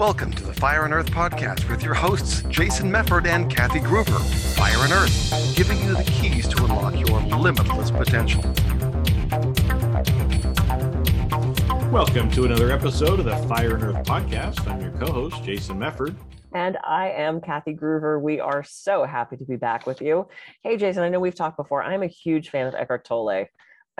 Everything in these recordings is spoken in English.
Welcome to the Fire and Earth podcast with your hosts, Jason Mefford and Kathy Gruver. Fire and Earth, giving you the keys to unlock your limitless potential. Welcome to another episode of the Fire and Earth podcast. I'm your co host, Jason Mefford. And I am Kathy Gruver. We are so happy to be back with you. Hey, Jason, I know we've talked before. I'm a huge fan of Eckhart Tolle.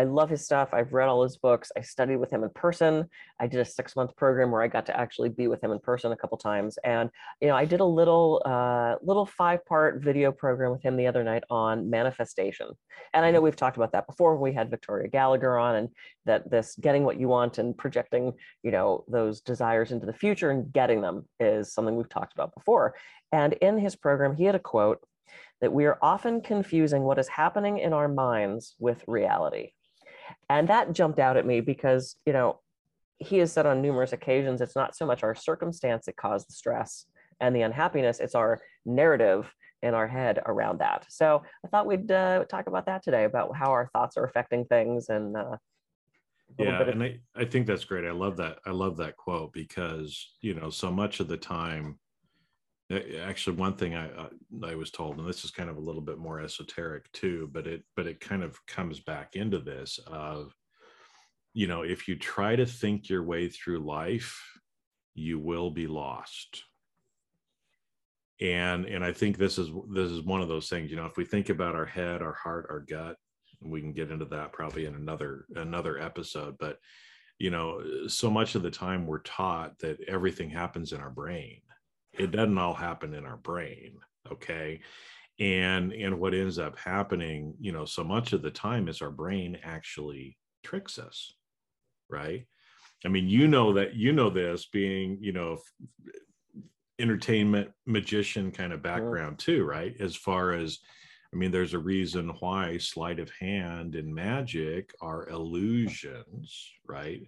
I love his stuff. I've read all his books. I studied with him in person. I did a six month program where I got to actually be with him in person a couple times. And you know, I did a little uh, little five part video program with him the other night on manifestation. And I know we've talked about that before. We had Victoria Gallagher on, and that this getting what you want and projecting you know those desires into the future and getting them is something we've talked about before. And in his program, he had a quote that we are often confusing what is happening in our minds with reality. And that jumped out at me because, you know, he has said on numerous occasions it's not so much our circumstance that caused the stress and the unhappiness, it's our narrative in our head around that. So I thought we'd uh, talk about that today about how our thoughts are affecting things and uh, yeah, of- and I, I think that's great. I love that. I love that quote because you know so much of the time actually one thing I uh, I was told, and this is kind of a little bit more esoteric too, but it but it kind of comes back into this of, you know, if you try to think your way through life, you will be lost. And and I think this is this is one of those things. You know, if we think about our head, our heart, our gut, we can get into that probably in another another episode, but you know, so much of the time we're taught that everything happens in our brain it doesn't all happen in our brain okay? And and what ends up happening you know so much of the time is our brain actually tricks us right? I mean you know that you know this being you know entertainment magician kind of background too right? As far as i mean there's a reason why sleight of hand and magic are illusions right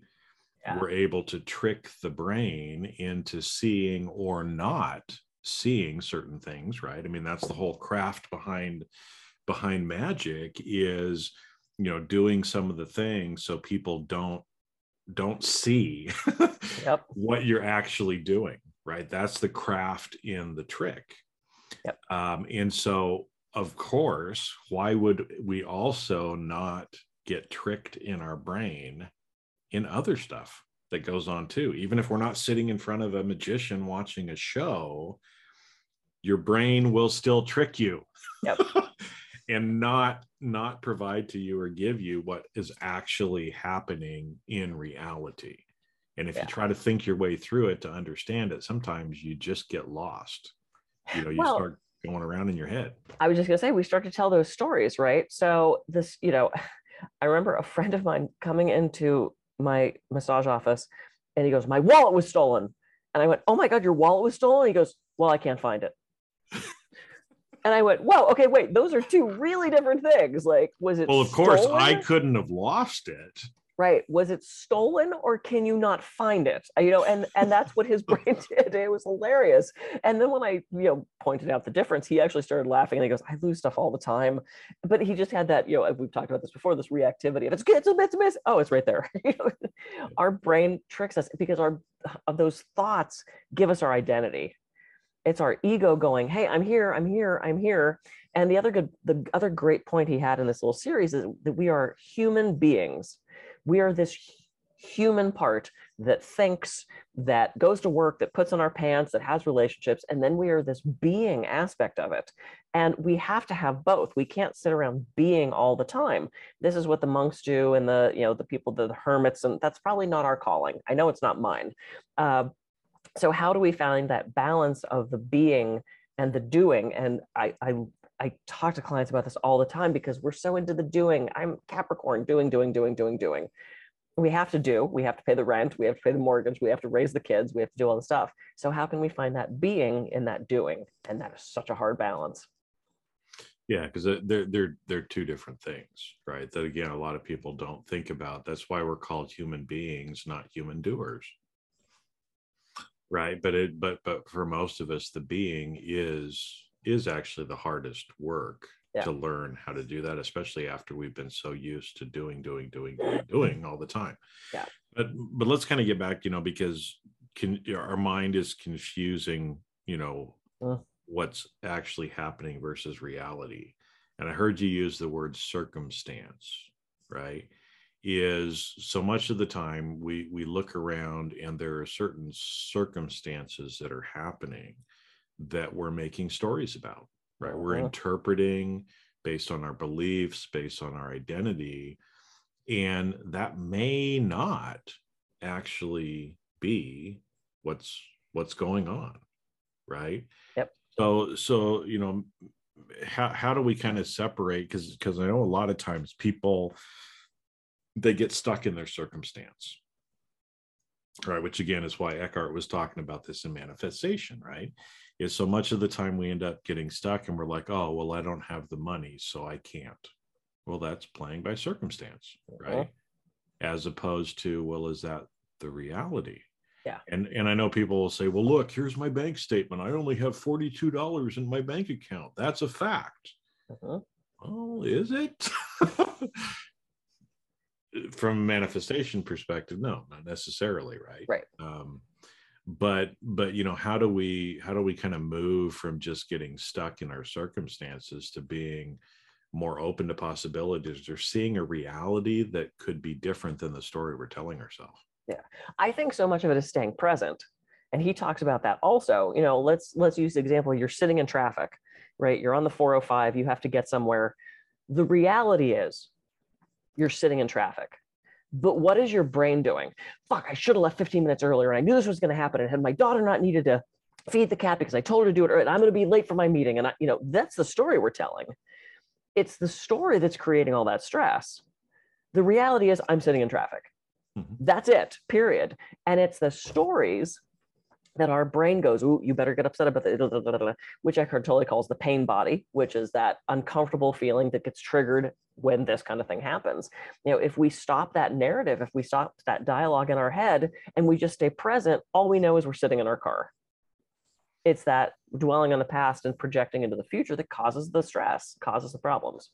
yeah. we're able to trick the brain into seeing or not seeing certain things right i mean that's the whole craft behind behind magic is you know doing some of the things so people don't don't see yep. what you're actually doing right that's the craft in the trick yep. um, and so of course why would we also not get tricked in our brain in other stuff that goes on too. Even if we're not sitting in front of a magician watching a show, your brain will still trick you. Yep. and not not provide to you or give you what is actually happening in reality. And if yeah. you try to think your way through it to understand it, sometimes you just get lost. You know, you well, start going around in your head. I was just going to say, we start to tell those stories, right? So, this, you know, I remember a friend of mine coming into my massage office and he goes, My wallet was stolen. And I went, Oh my God, your wallet was stolen? He goes, Well, I can't find it. and I went, Whoa, okay, wait, those are two really different things. Like, was it? Well, of course, I couldn't have lost it right was it stolen or can you not find it? You know and and that's what his brain did it was hilarious. And then when i you know pointed out the difference he actually started laughing and he goes i lose stuff all the time. But he just had that you know we've talked about this before this reactivity if it's good it's a a miss. Oh it's right there. Our brain tricks us because our of those thoughts give us our identity. It's our ego going hey i'm here i'm here i'm here. And the other good the other great point he had in this little series is that we are human beings we are this human part that thinks, that goes to work, that puts on our pants, that has relationships, and then we are this being aspect of it. And we have to have both. We can't sit around being all the time. This is what the monks do, and the you know the people, the, hermits, and that's probably not our calling. I know it's not mine. Uh, so how do we find that balance of the being and the doing? And I, I I talk to clients about this all the time because we're so into the doing. I'm Capricorn, doing, doing, doing, doing, doing. We have to do, we have to pay the rent, we have to pay the mortgage, we have to raise the kids, we have to do all the stuff. So, how can we find that being in that doing? And that is such a hard balance. Yeah, because they're they're they're two different things, right? That again, a lot of people don't think about. That's why we're called human beings, not human doers right but it but but for most of us the being is is actually the hardest work yeah. to learn how to do that, especially after we've been so used to doing, doing, doing, doing, doing all the time. Yeah. But but let's kind of get back, you know, because can our mind is confusing you know Uh. what's actually happening versus reality and i heard you use the word circumstance right is so much of the time we we look around and there are certain circumstances that are happening that we're making stories about right? We're Uh-huh. interpreting based on our beliefs based on our identity and that may not actually be what's what's going on right? Yep. so so you know how, how do we kind of separate? Because because i know a lot of times people they get stuck in their circumstance. Right which again is why eckhart was talking about this in manifestation right is so much of the time we end up getting stuck and we're like oh well i don't have the money so i can't. Well that's playing by circumstance right? As opposed to well is that the reality? Yeah. and and i know people will say well look here's my bank statement. I only have $42 in my bank account. That's a fact. Mhm. oh is it? From a manifestation perspective no not necessarily right? Right. um but but you know how do we how do we kind of move from just getting stuck in our circumstances to being more open to possibilities or seeing a reality that could be different than the story we're telling ourselves Yeah. I think so much of it is staying present. And he talks about that also. You know, let's let's use the example you're sitting in traffic, right? You're on the 405, you have to get somewhere. The reality is you're sitting in traffic. But what is your brain doing? Fuck, I should have left 15 minutes earlier. And I knew this was going to happen. And had my daughter not needed to feed the cat because I told her to do it, and I'm going to be late for my meeting. And I, you know, that's the story we're telling. It's the story that's creating all that stress. The reality is I'm sitting in traffic. Mhm. That's it, period. And it's the stories that our brain goes, Ooh, you better get upset about the, which Eckhart Tolle calls the pain body, which is that uncomfortable feeling that gets triggered when this kind of thing happens. You know, if we stop that narrative, if we stop that dialogue in our head and we just stay present, all we know is we're sitting in our car. It's that dwelling on the past and projecting into the future that causes the stress, causes the problems.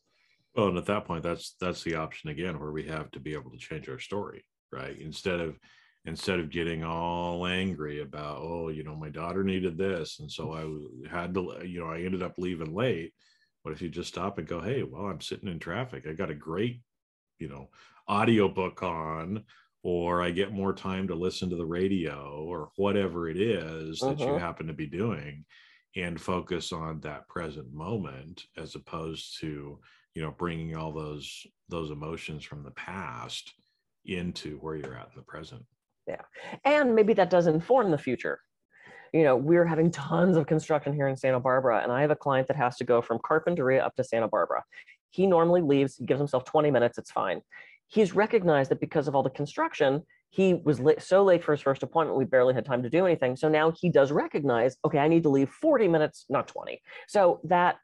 well and at that point that's that's the option again where we have to be able to change our story right instead of instead of getting all angry about oh you know my daughter needed this and so i had to you know i ended up leaving late. What if you just stop and go hey well i'm sitting in traffic. I got a great you know audiobook on or i get more time to listen to the radio or whatever it is that you Mhm. happen to be doing and focus on that present moment as opposed to you know bringing all those those emotions from the past into where you're at in the present and maybe that does inform the future. You know we're having tons of construction here in santa barbara and i have a client that has to go from carpinteria up to santa barbara. He normally leaves he gives himself 20 minutes it's fine. He's recognized that because of all the construction he was la- so late for his first appointment we barely had time to do anything. So now he does recognize okay i need to leave 40 minutes not 20 so that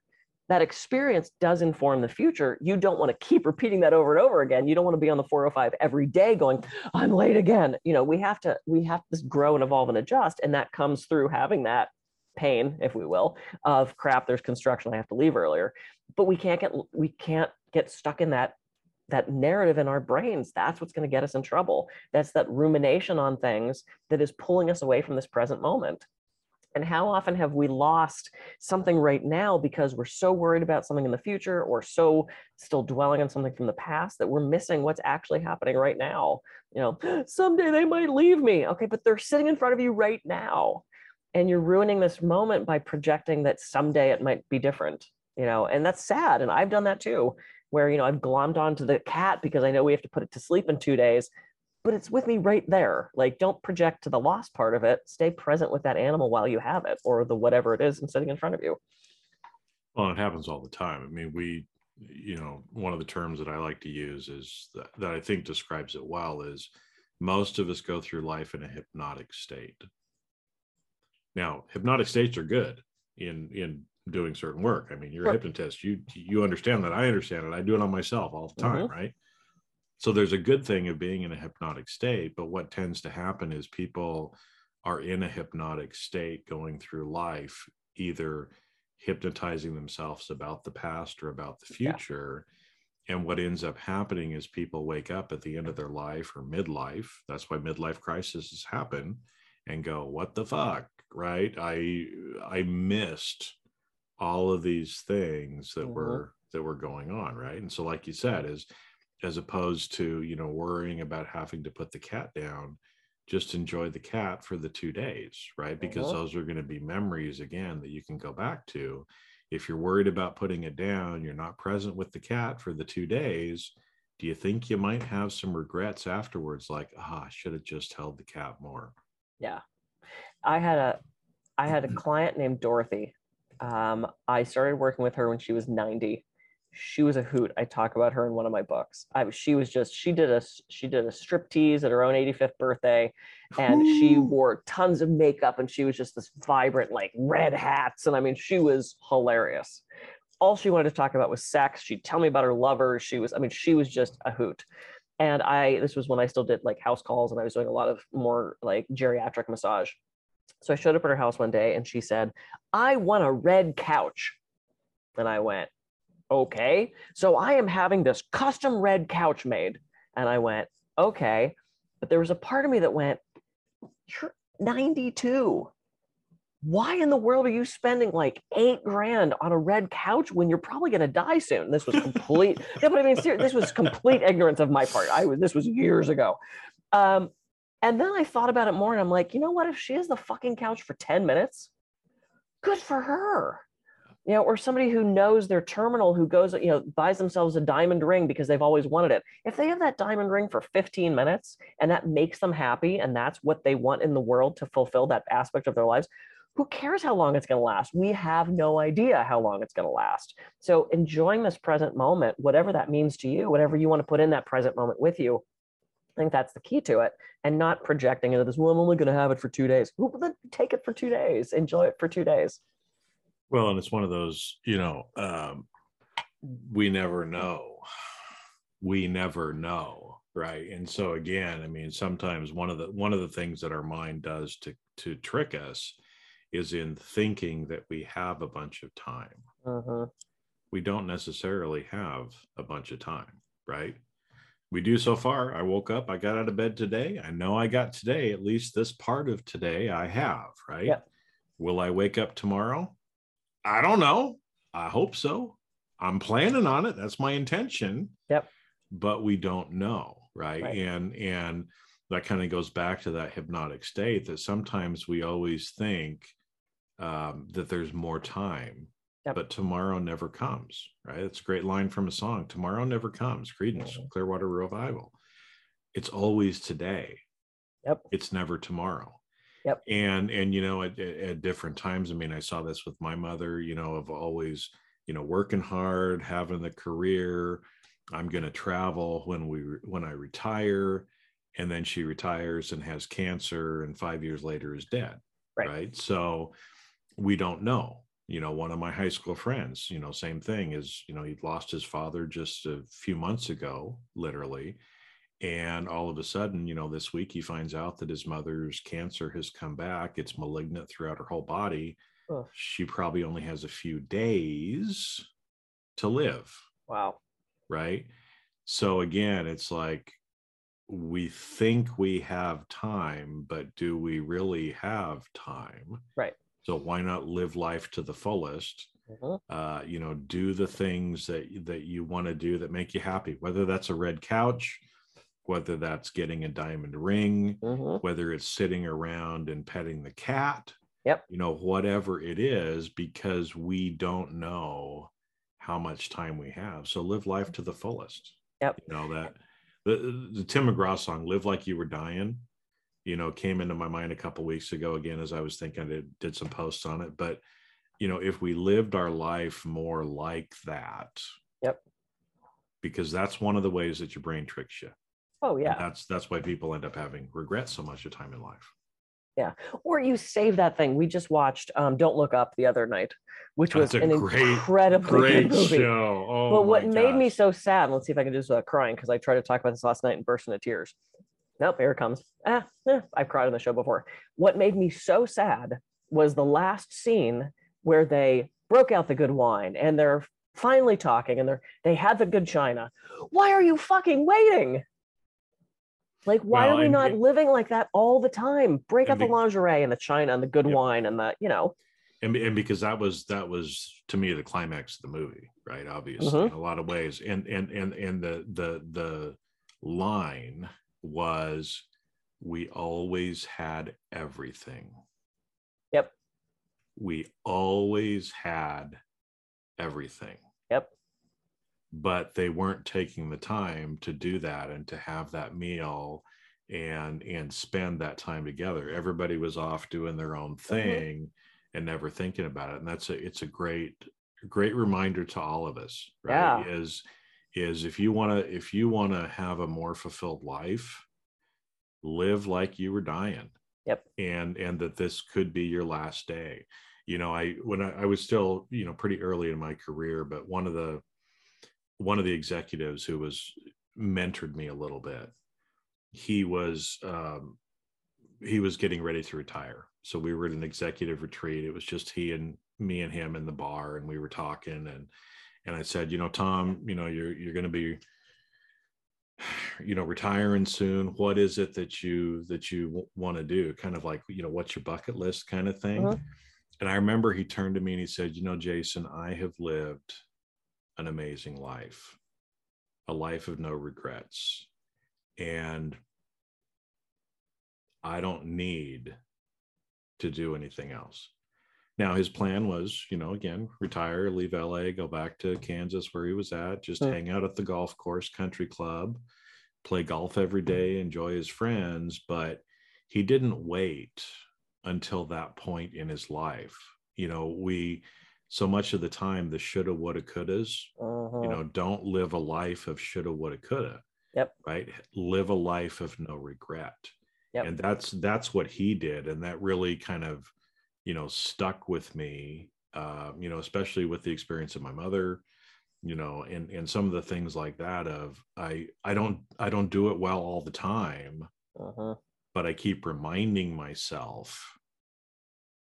that experience does inform the future you don't want to keep repeating that over and over again you don't want to be on the 405 every day going I'm late again. You know, we have to we have to grow and evolve and adjust, and that comes through having that pain, if we will, of crap. There's construction. I have to leave earlier, but we can't get we can't get stuck in that that narrative in our brains. That's what's going to get us in trouble. That's that rumination on things that is pulling us away from this present moment. And how often have we lost something right now because we're so worried about something in the future or so still dwelling on something from the past that we're missing what's actually happening right now? You know, someday they might leave me. Okay, but they're sitting in front of you right now. And you're ruining this moment by projecting that someday it might be different, you know, and that's sad. And I've done that too, where, you know, I've glommed onto the cat because I know we have to put it to sleep in two days but it's with me right there. Like, don't project to the lost part of it. Stay present with that animal while you have it, or the whatever it is and sitting in front of you. well it happens all the time i mean we you know one of the terms that i like to use is that, that i think describes it well is most of us go through life in a hypnotic state now hypnotic states are good in in doing certain work i mean you're a hypnotist you you understand that i understand it i do it on myself all the time Mhm. right so there's a good thing of being in a hypnotic state but what tends to happen is people are in a hypnotic state going through life either hypnotizing themselves about the past or about the Yeah. future and what ends up happening is people wake up at the end of their life or midlife that's why midlife crises happen and go, what the fuck? Right. I I missed all of these things that Mhm. were that were going on. Right. And so, like you said, is as opposed to, you know, worrying about having to put the cat down, just enjoy the cat for the two days, right? Because Mhm. those are going to be memories again that you can go back to. If you're worried about putting it down, you're not present with the cat for the two days. Do you think you might have some regrets afterwards? Like, ah, I should have just held the cat more. Yeah. I had a I had a client named Dorothy. Um, I started working with her when she was 90. She was a hoot. I talk about her in one of my books. I she was just she did a she did a strip tease at her own 85th birthday and she oh. wore tons of makeup and she was just this vibrant like red hats and I mean she was hilarious. All she wanted to talk about was sex. She'd tell me about her lover. She was I mean she was just a hoot and i this was when i still did like house calls and i was doing a lot of more like geriatric massage so i showed up at her house one day and she said i want a red couch and i went okay so i am having this custom red couch made and i went okay but there was a part of me that went you're 92 why in the world are you spending like eight grand on a red couch when you're probably going to die soon? This was complete. yeah, but I mean, this was complete ignorance of my part. I was. This was years ago. Um, and then I thought about it more, and I'm like, you know what? If she has the fucking couch for ten minutes, good for her. You know, or somebody who knows their terminal who goes, you know, buys themselves a diamond ring because they've always wanted it. If they have that diamond ring for 15 minutes and that makes them happy and that's what they want in the world to fulfill that aspect of their lives, who cares how long it's going to last? We have no idea how long it's going to last. So enjoying this present moment, whatever that means to you, whatever you want to put in that present moment with you, I think that's the key to it, and not projecting into this. Well, I'm only going to have it for two days. Well, then take it for two days. Enjoy it for two days. Well, and it's one of those, you know, um, we never know. We never know, right? And so again, I mean, sometimes one of the one of the things that our mind does to to trick us is in thinking that we have a bunch of time. Mhm. We don't necessarily have a bunch of time, right? We do so far. I woke up, I got out of bed today. I know I got today, at least this part of today I have, right? Yep. Will I wake up tomorrow? I don't know. I hope so. I'm planning on it. That's my intention. Yep. But we don't know, right? Right. And and that kind of goes back to that hypnotic state that sometimes we always think um, that there's more time, Yep. but tomorrow never comes, right? It's a great line from a song. Tomorrow never comes. Creedence, Mhm. Clearwater Revival. It's always today. Yep. It's never tomorrow Yep. and and you know at, at at different times i mean i saw this with my mother you know of always you know working hard having the career i'm going to travel when we when i retire and then she retires and has cancer and five years later is dead Right. so we don't know you know one of my high school friends you know same thing is you know he'd lost his father just a few months ago literally and all of a sudden you know this week he finds out that his mother's cancer has come back it's malignant throughout her whole body Ugh. she probably only has a few days to live Wow. right so again it's like we think we have time but do we really have time Right. so why not live life to the fullest Mhm. uh, you know do the things that that you want to do that make you happy whether that's a red couch whether that's getting a diamond ring Mhm. whether it's sitting around and petting the cat Yep. you know whatever it is because we don't know how much time we have so live life to the fullest Yep. you know that the, the tim mcgraw song live like you were dying you know came into my mind a couple weeks ago again as i was thinking i did, did some posts on it but you know if we lived our life more like that Yep. because that's one of the ways that your brain tricks you Oh And yeah. that's that's why people end up having regret so much of time in life Yeah. Or you save that thing. We just watched um, "Don't Look Up" the other night, which was That's an great- incredibly great good movie. show oh but what my made me so sad, let's see if I can do this without crying, because I tried to talk about this last night and burst into tears. Nope, here it comes. Ah, eh, I've cried on the show before. What made me so sad was the last scene where they broke out the good wine and they're finally talking and they're they had the good china. Why are you fucking waiting? Like, why Well, are we not and- living like that all the time? Break out the be- lingerie and the china and the good Yep. wine and the, you know, and, and because that was that was to me the climax of the movie right obviously Mhm. in a lot of ways and and and and the the the line was we always had everything Yep. we always had everything Yep. But they weren't taking the time to do that and to have that meal and and spend that time together everybody was off doing their own uh-huh. thing and never thinking about it and that's a it's a great great reminder to all of us right Yeah. is is if you want to if you want to have a more fulfilled life live like you were dying Yep. and and that this could be your last day you know i when I, I was still you know pretty early in my career but one of the one of the executives who was mentored me a little bit. He was um he was getting ready to retire. So we were at an executive retreat. It was just he and me and him in the bar and we were talking and and i said you know tom you know you're you're going to be you know retiring soon. What is it that you that you want to do? Kind of like you know what's your bucket list? Kind of thing. Mhm. and i remember he turned to me and he said you know jason i have lived an amazing life a life of no regrets. And i don't need to do anything else. Now his plan was you know again retire leave la go back to kansas where he was at just Hmm. hang out at the golf course country club play golf every day enjoy his friends. But he didn't wait until that point in his life. You know we so much of the time the shoulda woulda couldas you Mhm. know don't live a life of shoulda woulda coulda Yep. right live a life of no regret Yep. and that's that's what he did and that really kind of you know stuck with me uh, you know especially with the experience of my mother you know and and some of the things like that of i i don't i don't do it well all the time Mhm. but i keep reminding myself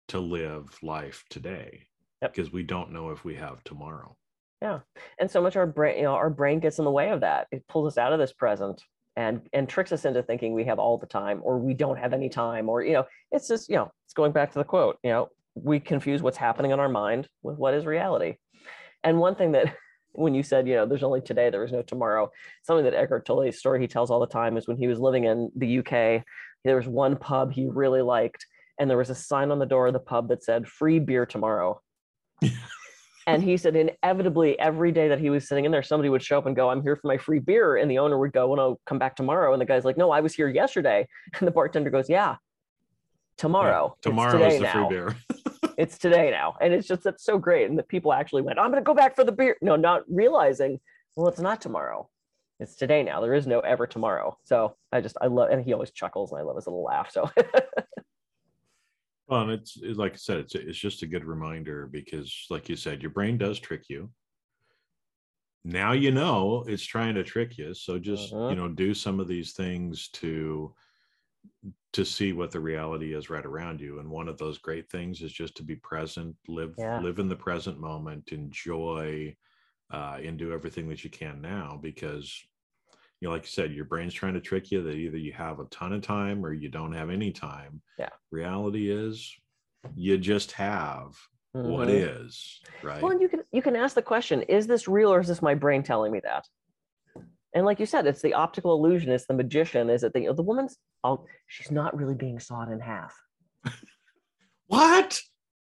to live life today Yep. because we don't know if we have tomorrow. Yeah. And so much our brain you know our brain gets in the way of that. It pulls us out of this present and and tricks us into thinking we have all the time or we don't have any time or you know it's just you know it's going back to the quote you know we confuse what's happening in our mind with what is reality. And one thing that when you said you know there's only today there is no tomorrow something that Eckhart Tolle's story he tells all the time is when he was living in the UK there was one pub he really liked and there was a sign on the door of the pub that said free beer tomorrow and he said inevitably every day that he was sitting in there, somebody would show up and go, I'm here for my free beer. And the owner would go, Well, no, come back tomorrow. And the guy's like, No, I was here yesterday. And the bartender goes, Yeah, tomorrow. It's tomorrow is the now. free beer It's today now. And it's just that's so great. And the people actually went, I'm gonna go back for the beer. No, not realizing, well, it's not tomorrow. It's today now. There is no ever tomorrow. So I just I love and he always chuckles and I love his little laugh. So Well, and it's it- like I said, it's it's just a good reminder because, like you said, your brain does trick you. Now you know it's trying to trick you, so just Mhm. you know do some of these things to to see what the reality is right around you. And one of those great things is just to be present, live Yeah. live in the present moment, enjoy, uh, and do everything that you can now because you know, like you said, your brain's trying to trick you that either you have a ton of time or you don't have any time. Yeah. Reality is you just have what Mhm. is, right? Well, and you can you can ask the question: Is this real, or is this my brain telling me that? And like you said, it's the optical illusion. It's the magician. Is it the the woman's? Oh, she's not really being sawed in half. what?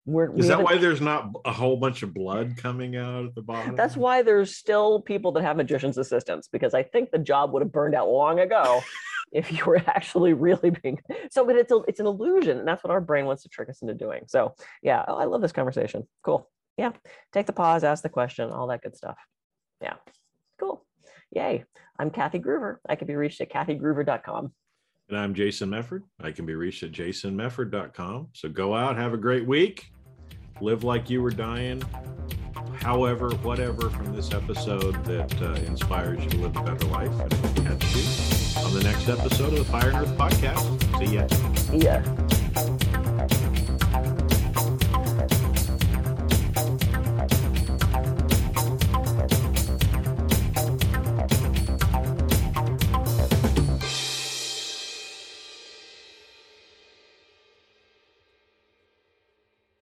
We're, we Is that why there's not a whole bunch of blood coming out at the bottom? That's why there's still people that have magician's assistants because I think the job would have burned out long ago if you were actually really being. So, but it's a, it's an illusion, and that's what our brain wants to trick us into doing. So, yeah, oh, I love this conversation. Cool. Yeah, take the pause, ask the question, all that good stuff. Yeah, cool. Yay. I'm Kathy Gruver. I can be reached at kathygruver.com. And I'm Jason Mefford. I can be reached at jasonmefford.com. So go out, have a great week, live like you were dying. However, whatever from this episode that uh, inspires you to live a better life. And catch you on the next episode of the Fire and Earth podcast. See ya. Yeah.